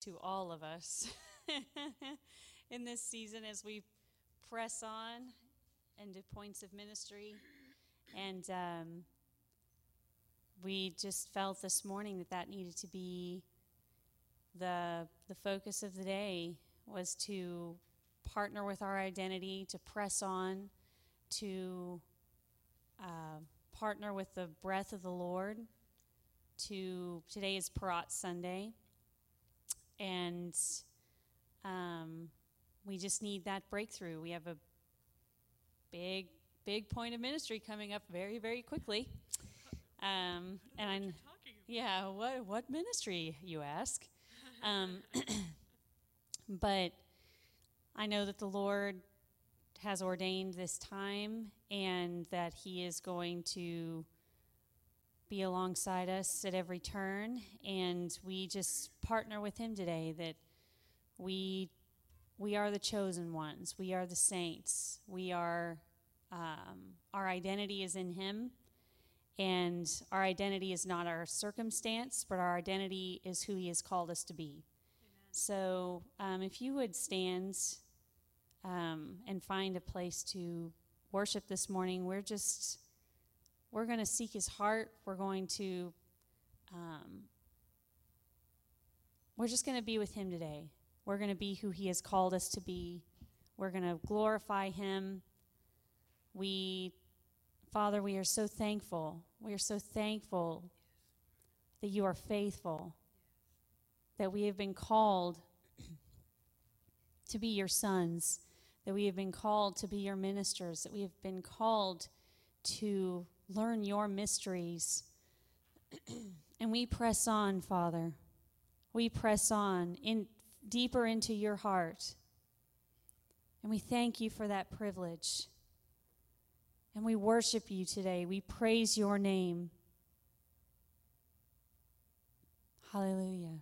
to all of us in this season as we press on into points of ministry. And um, we just felt this morning that that needed to be the, the focus of the day was to partner with our identity, to press on, to uh, partner with the breath of the Lord. To today is Parat Sunday, and um, we just need that breakthrough. We have a big, big point of ministry coming up very, very quickly. Um, and I'm, yeah, what what ministry you ask? Um, but I know that the Lord has ordained this time, and that He is going to be alongside us at every turn. And we just partner with Him today that we we are the chosen ones. We are the saints. We are um, our identity is in Him, and our identity is not our circumstance, but our identity is who He has called us to be. Amen. So, um, if you would stand um, and find a place to worship this morning, we're just we're going to seek his heart. We're going to, um, we're just going to be with him today. We're going to be who he has called us to be. We're going to glorify him. We, Father, we are so thankful. We are so thankful that you are faithful, that we have been called to be your sons, that we have been called to be your ministers, that we have been called to learn your mysteries. and we press on, Father. We press on in deeper into your heart. And we thank you for that privilege. And we worship you today. We praise your name. Hallelujah.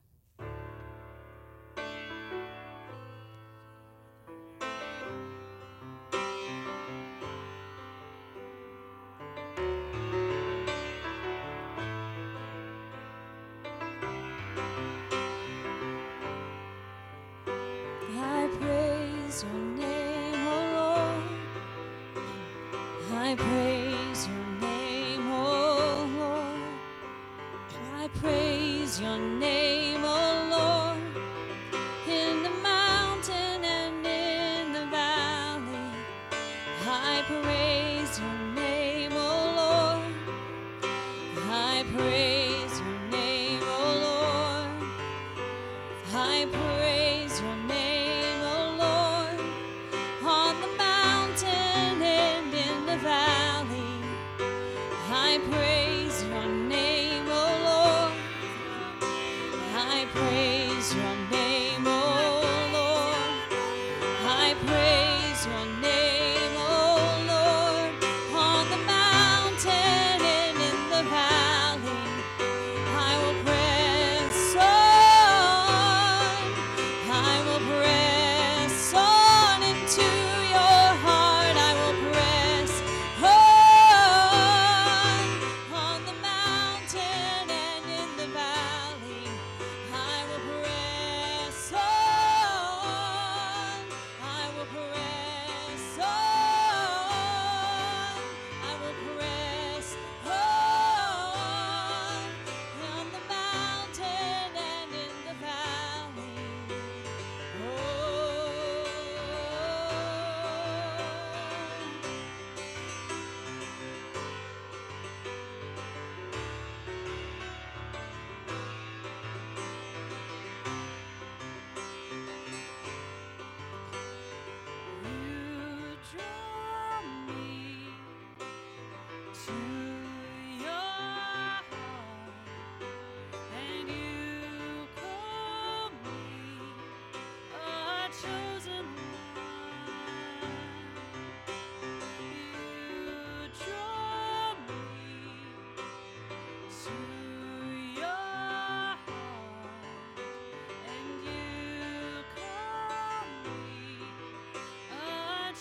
your name, O oh Lord. I pray.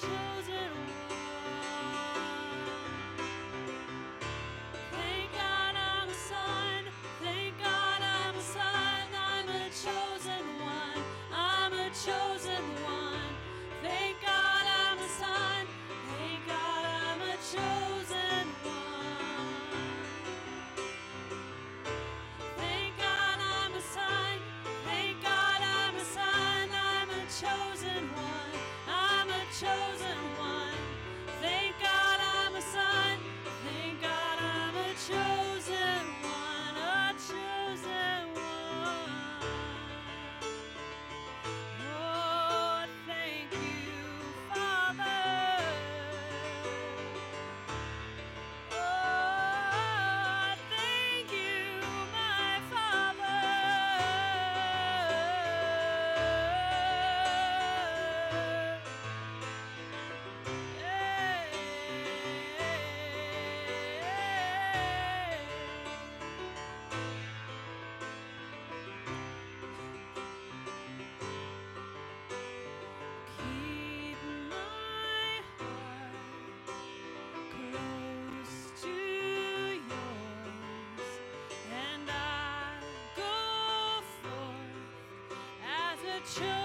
chosen one. Song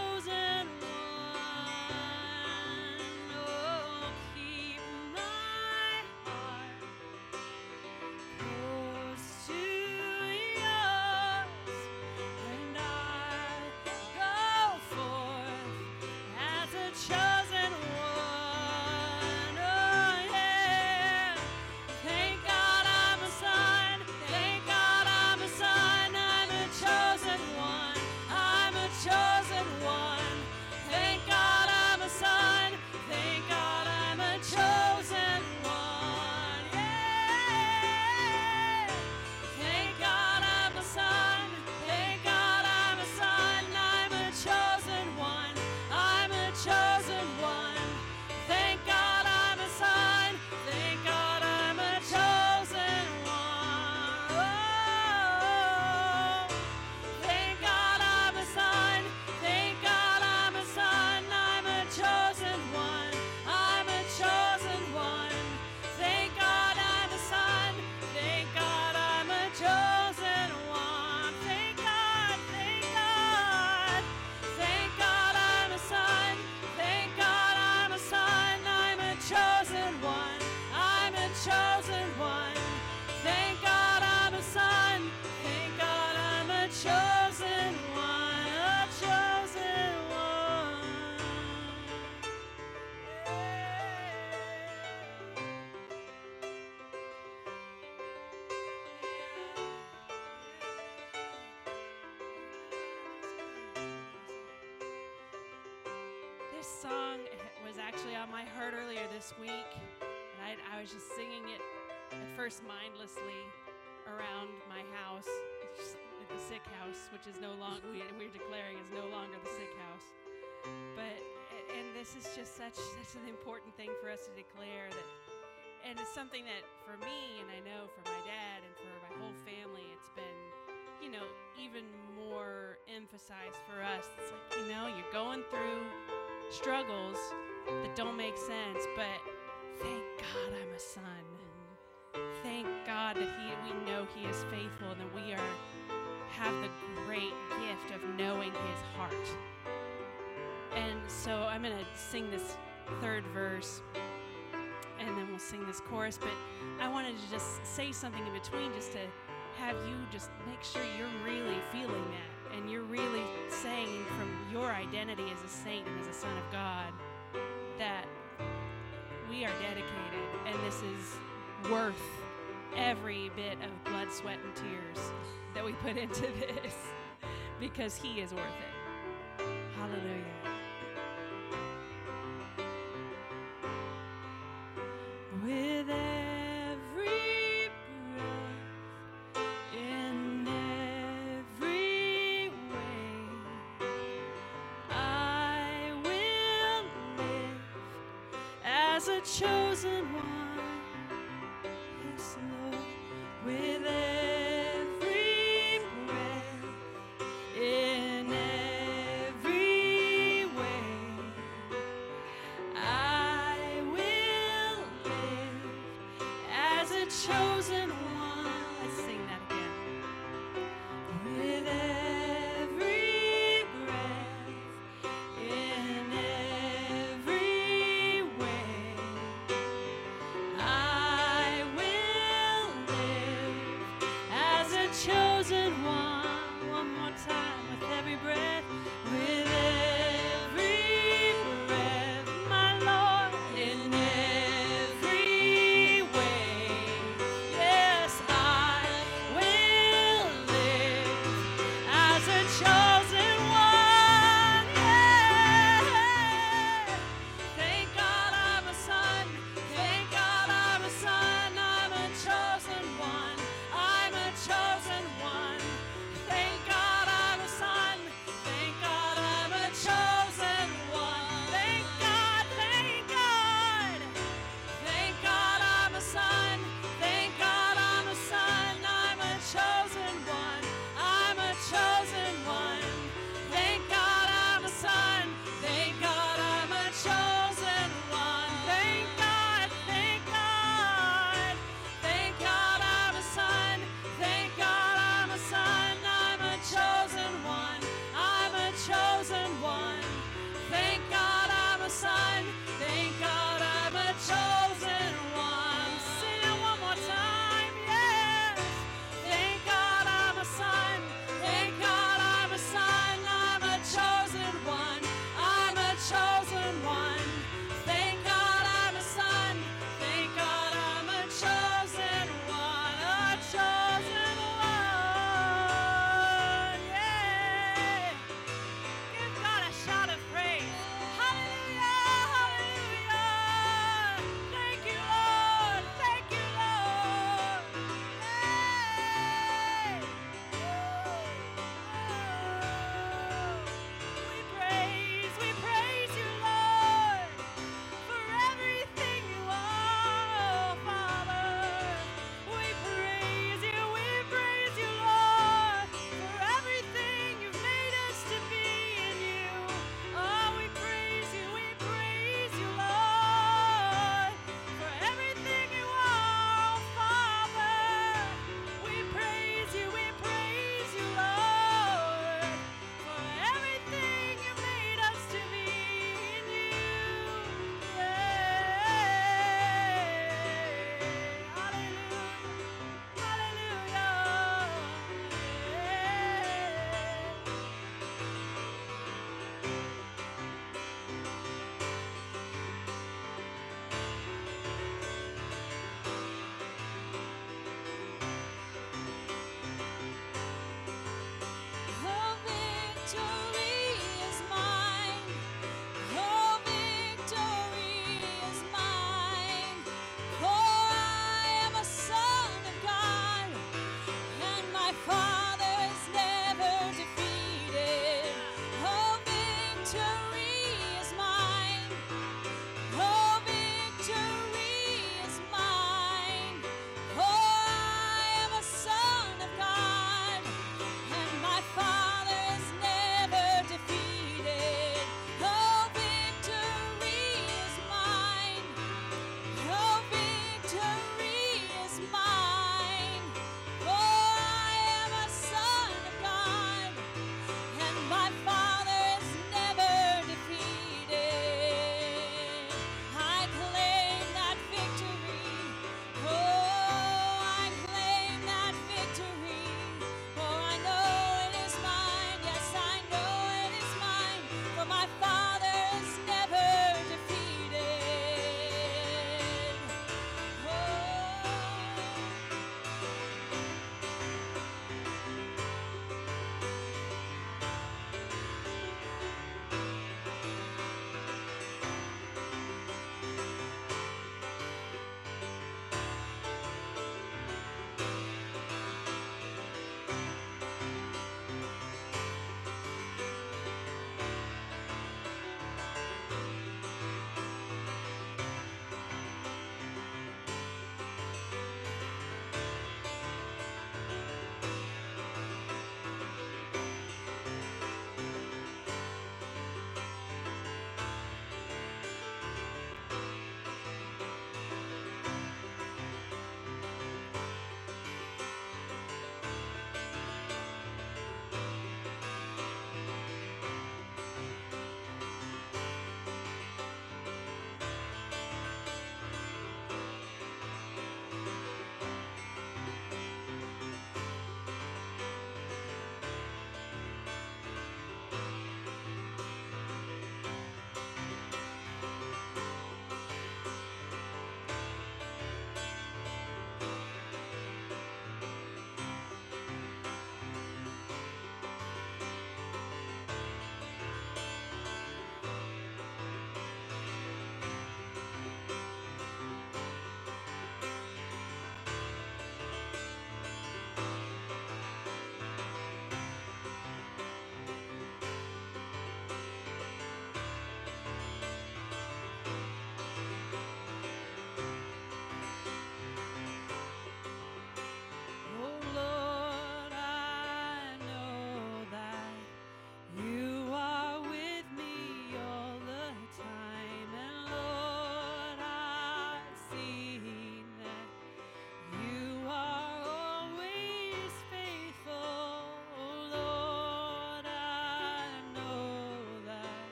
this week, and I, I was just singing it at first mindlessly around my house, the sick house, which is no longer we, we're declaring is no longer the sick house. But and this is just such such an important thing for us to declare that, and it's something that for me and I know for my dad and for my whole family, it's been you know even more emphasized for us. It's like you know you're going through struggles that don't make sense, but thank God I'm a son. Thank God that he, we know He is faithful and that we are have the great gift of knowing His heart. And so I'm going to sing this third verse and then we'll sing this chorus. But I wanted to just say something in between just to have you just make sure you're really feeling that and you're really saying from your identity as a saint and as a son of God we are dedicated and this is worth every bit of blood, sweat, and tears that we put into this because He is worth it.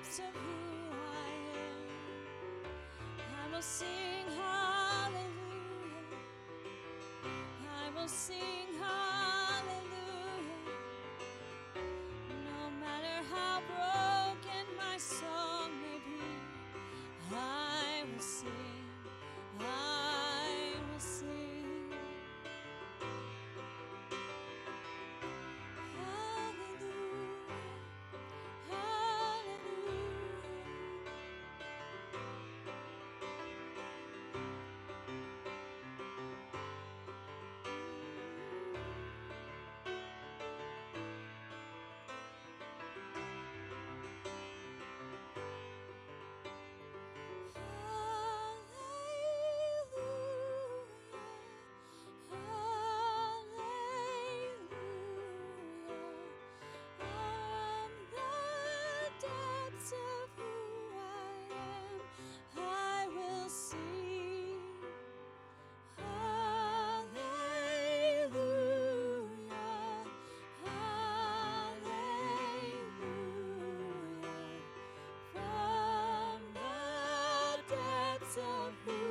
depths of who I am. I will sing hallelujah. I will sing. Of who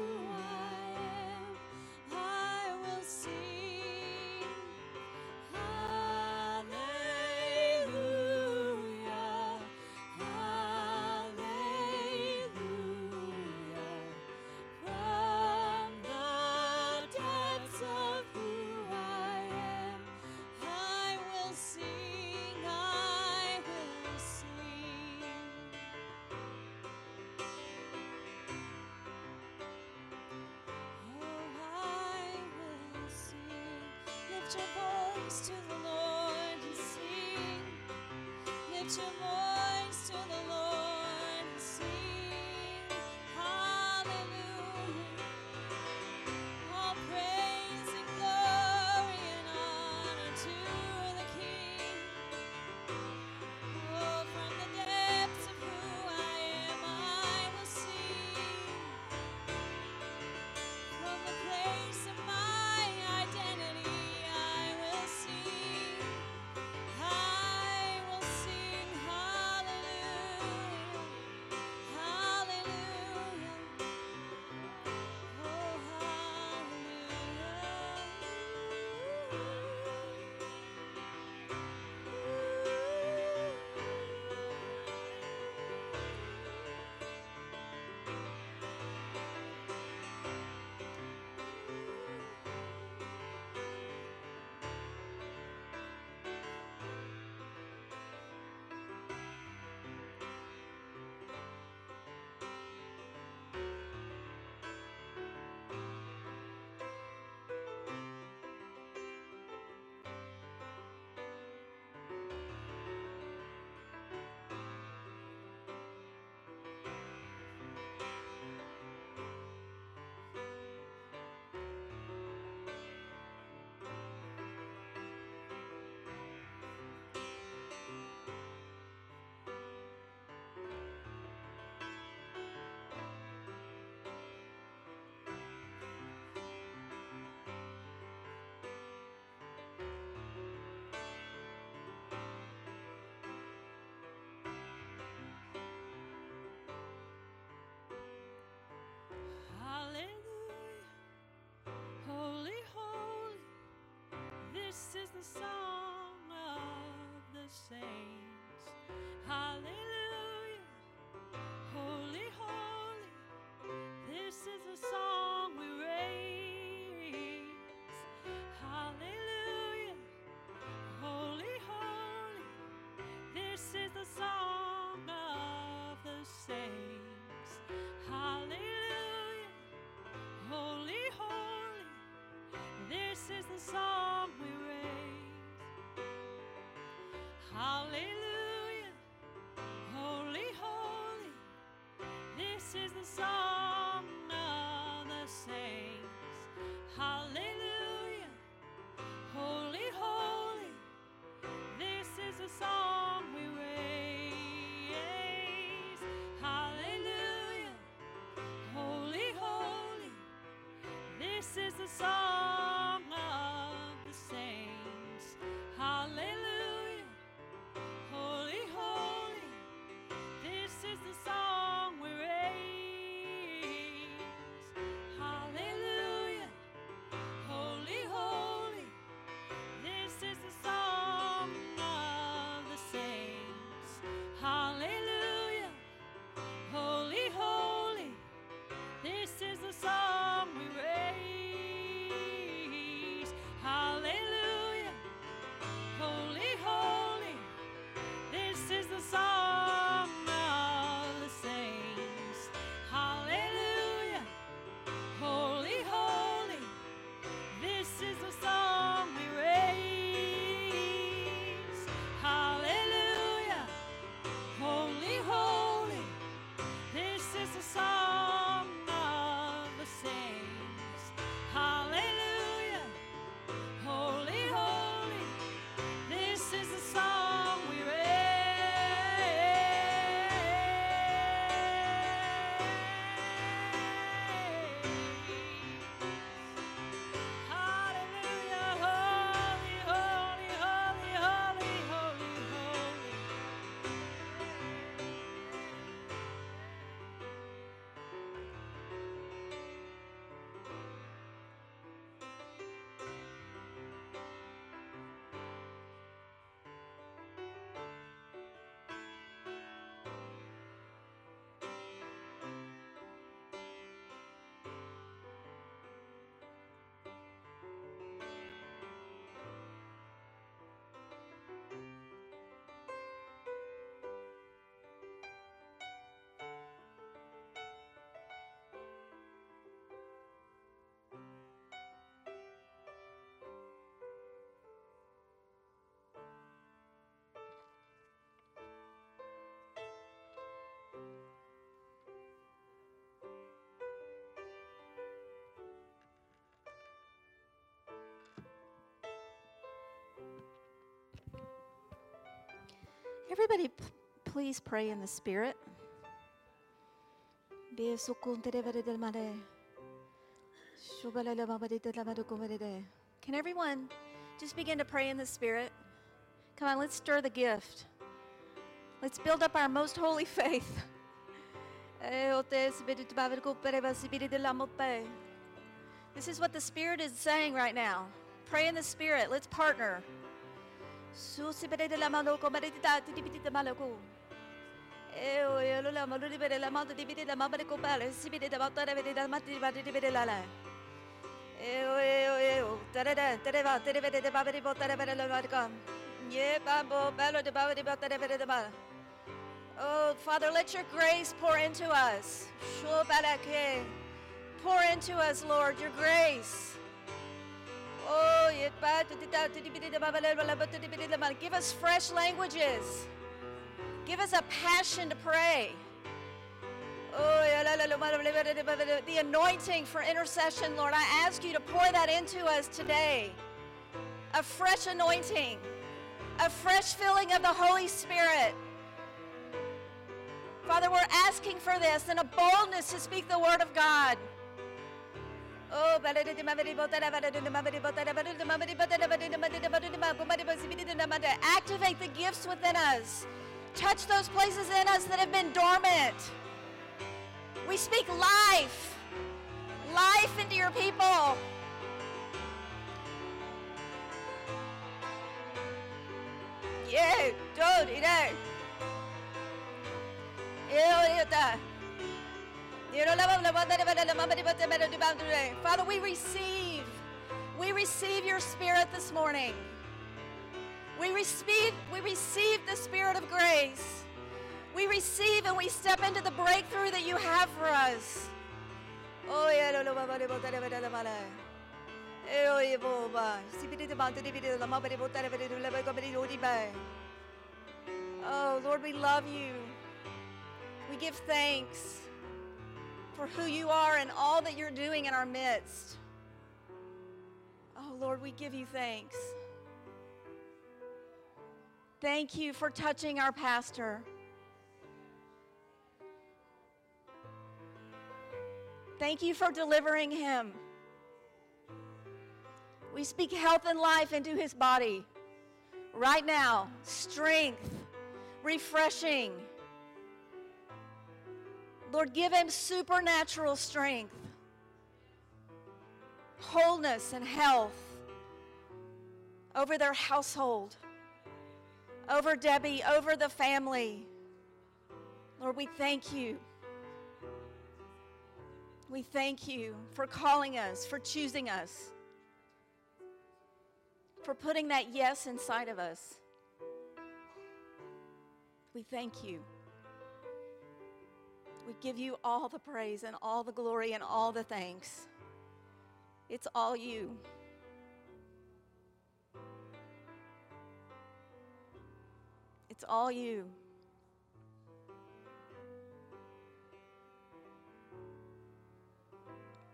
Lift your voice to the Lord and sing. Lift your voice This is the song of the saints. Hallelujah. Holy, holy. This is the song we raise. Hallelujah. Holy, holy. This is the song of the saints. Hallelujah. Holy, holy. This is the song Hallelujah. Holy, holy. This is the song of the saints. Hallelujah. Holy, holy. This is the song we raise. Hallelujah. Holy, holy. This is the song Everybody, p- please pray in the Spirit. Can everyone just begin to pray in the Spirit? Come on, let's stir the gift. Let's build up our most holy faith. This is what the Spirit is saying right now. Pray in the Spirit. Let's partner. Oh, Father, let your grace pour into us. Pour into us, Lord, your grace. Oh, give us fresh languages. Give us a passion to pray. Oh, the anointing for intercession, Lord, I ask you to pour that into us today. A fresh anointing, a fresh filling of the Holy Spirit. Father, we're asking for this and a boldness to speak the word of God. Oh, activate the gifts within us. Touch those places in us that have been dormant. We speak life, life into your people. Yeah, dude, you know. Father, we receive, we receive your spirit this morning. We receive, we receive the spirit of grace. We receive and we step into the breakthrough that you have for us. Oh. Oh, Lord, we love you. We give thanks for who you are and all that you're doing in our midst. Oh, Lord, we give you thanks. Thank you for touching our pastor. Thank you for delivering him. We speak health and life into his body right now, strength, refreshing. Lord, give him supernatural strength, wholeness, and health over their household, over Debbie, over the family. Lord, we thank you. We thank you for calling us, for choosing us, for putting that yes inside of us. We thank you. We give you all the praise and all the glory and all the thanks. It's all you. It's all you.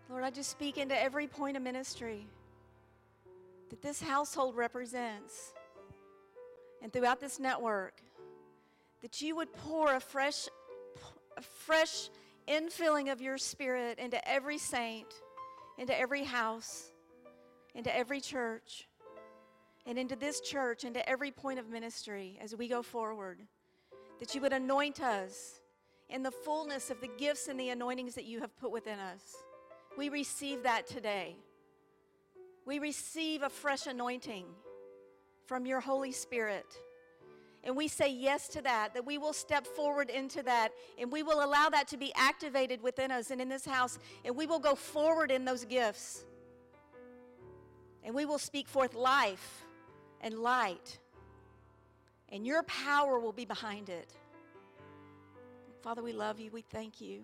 Lord, I just speak into every point of ministry that this household represents and throughout this network, that you would pour a fresh, a fresh infilling of your spirit into every saint, into every house, into every church, and into this church, into every point of ministry as we go forward. That you would anoint us in the fullness of the gifts and the anointings that you have put within us. We receive that today. We receive a fresh anointing from your Holy Spirit. And we say yes to that, that we will step forward into that, and we will allow that to be activated within us and in this house, and we will go forward in those gifts. And we will speak forth life and light, and your power will be behind it. Father, we love you. We thank you.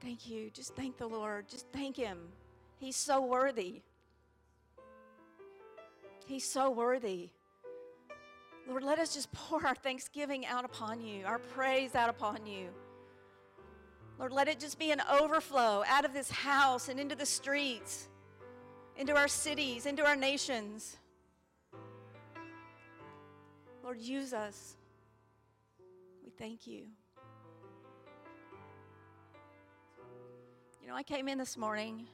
Thank you. Just thank the Lord. Just thank Him. He's so worthy. He's so worthy. Lord, let us just pour our thanksgiving out upon you, our praise out upon you. Lord, let it just be an overflow out of this house and into the streets, into our cities, into our nations. Lord, use us. We thank you. You know, I came in this morning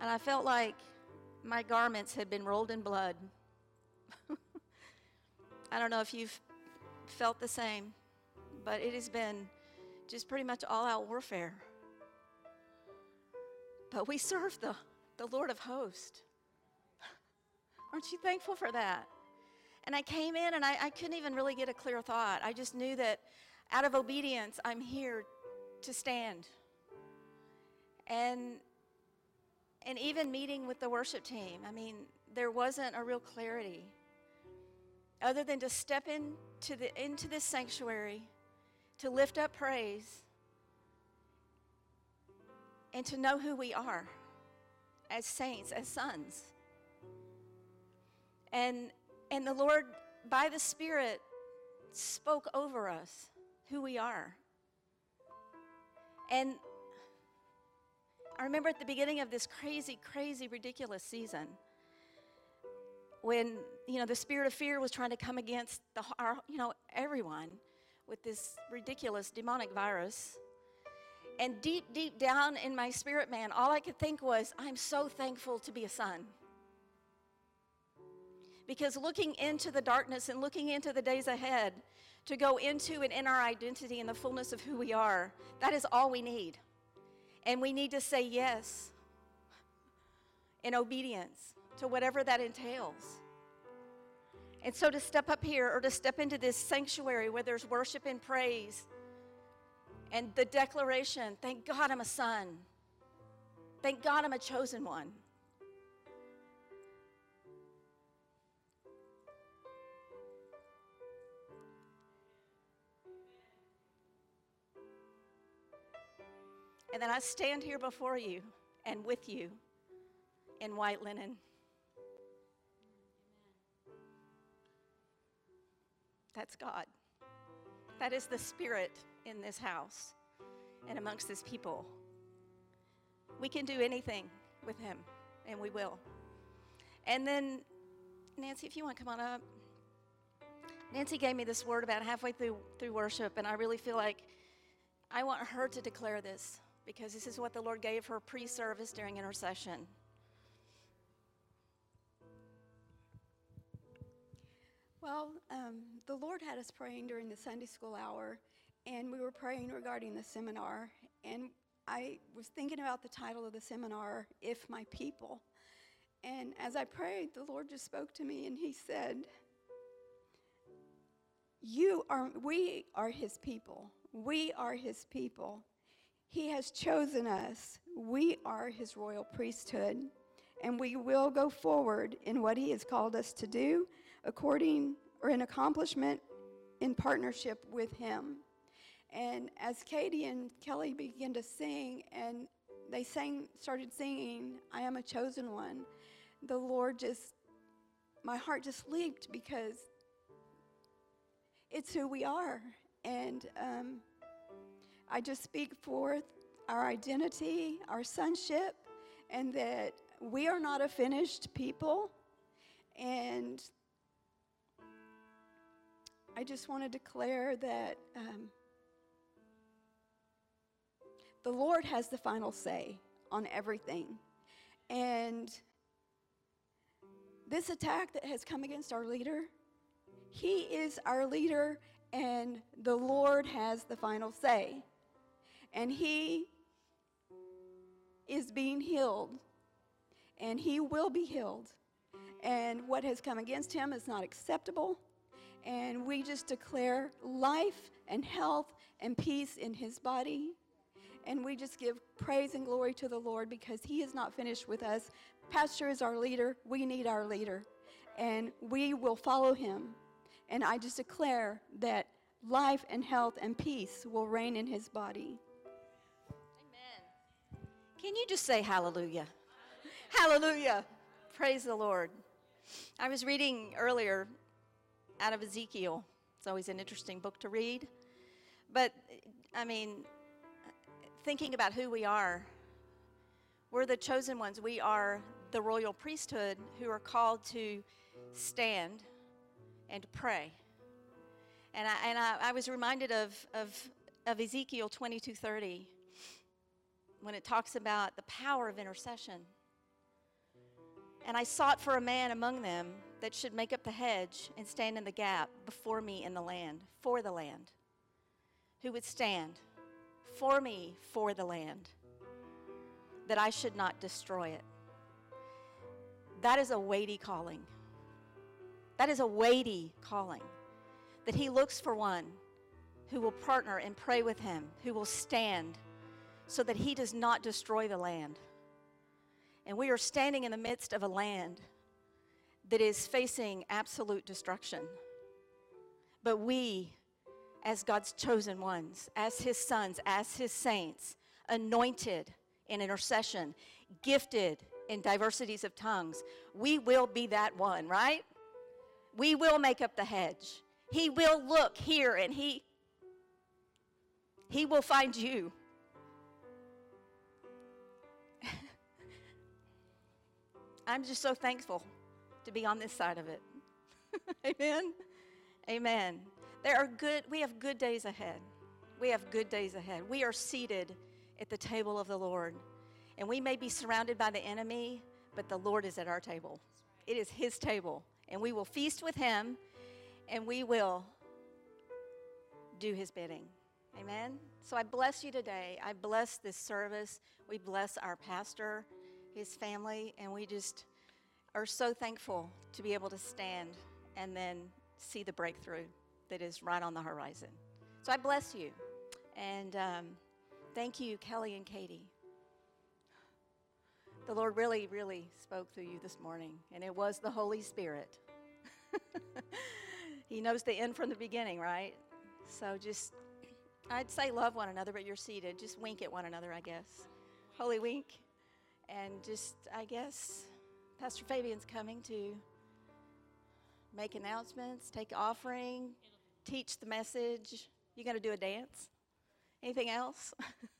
and I felt like my garments had been rolled in blood. I don't know if you've felt the same, but it has been just pretty much all out warfare. But we serve the, the Lord of hosts. Aren't you thankful for that? And I came in and I, I couldn't even really get a clear thought. I just knew that out of obedience, I'm here to stand. And and even meeting with the worship team, I mean, there wasn't a real clarity other than to step into the into this sanctuary to lift up praise and to know who we are as saints, as sons. And and the Lord by the Spirit spoke over us who we are. And I remember at the beginning of this crazy, crazy, ridiculous season when, you know, the spirit of fear was trying to come against the, our, you know, everyone with this ridiculous demonic virus. And deep, deep down in my spirit, man, all I could think was, I'm so thankful to be a son. Because looking into the darkness and looking into the days ahead, to go into and in our identity and the fullness of who we are, that is all we need. And we need to say yes in obedience to whatever that entails. And so to step up here or to step into this sanctuary where there's worship and praise and the declaration, thank God I'm a son. Thank God I'm a chosen one. And then I stand here before you and with you in white linen. That's God. That is the Spirit in this house and amongst this people. We can do anything with Him, and we will. And then, Nancy, if you want to come on up. Nancy gave me this word about halfway through, through worship, and I really feel like I want her to declare this because this is what the Lord gave her pre service during intercession. Well, um, the Lord had us praying during the Sunday school hour, and we were praying regarding the seminar. And I was thinking about the title of the seminar, If My People. And as I prayed, the Lord just spoke to me, and He said, You are, we are His people. We are His people. He has chosen us. We are His royal priesthood, and we will go forward in what He has called us to do according or in accomplishment in partnership with Him. And as Katie and Kelly began to sing, and they sang, started singing, I am a chosen one, the Lord just, my heart just leaped because it's who we are. And um, I just speak forth our identity, our sonship, and that we are not a finished people. And I just want to declare that um, the Lord has the final say on everything. And this attack that has come against our leader, he is our leader, and the Lord has the final say and he is being healed, and he will be healed. And what has come against him is not acceptable. And we just declare life and health and peace in his body. And we just give praise and glory to the Lord because he is not finished with us. Pastor is our leader. We need our leader. And we will follow him. And I just declare that life and health and peace will reign in his body. Amen. Can you just say hallelujah? hallelujah. Praise the Lord. I was reading earlier out of Ezekiel. It's always an interesting book to read. But, I mean, thinking about who we are, we're the chosen ones. We are the royal priesthood who are called to stand, and pray. And I, and I, I was reminded of, of, of Ezekiel 22:30 when it talks about the power of intercession. And I sought for a man among them that should make up the hedge and stand in the gap before me in the land, for the land, who would stand for me for the land, that I should not destroy it. That is a weighty calling. That is a weighty calling. That he looks for one who will partner and pray with him, who will stand so that he does not destroy the land. And we are standing in the midst of a land that is facing absolute destruction. But we, as God's chosen ones, as his sons, as his saints, anointed in intercession, gifted in diversities of tongues, we will be that one, right? We will make up the hedge. He will look here and he he will find you. I'm just so thankful to be on this side of it. Amen. Amen. There are good we have good days ahead. We have good days ahead. We are seated at the table of the Lord. And we may be surrounded by the enemy, but the Lord is at our table. It is his table, and we will feast with him and we will do his bidding. Amen. So I bless you today. I bless this service. We bless our pastor, his family, and we just are so thankful to be able to stand and then see the breakthrough that is right on the horizon. So I bless you. And um, thank you, Kelly and Katie. The Lord really, really spoke through you this morning, and it was the Holy Spirit. he knows the end from the beginning, right? So just, I'd say love one another, but you're seated. Just wink at one another, I guess. Holy wink. And just, I guess, Pastor Fabian's coming to make announcements, take offering, teach the message. You going to do a dance? Anything else?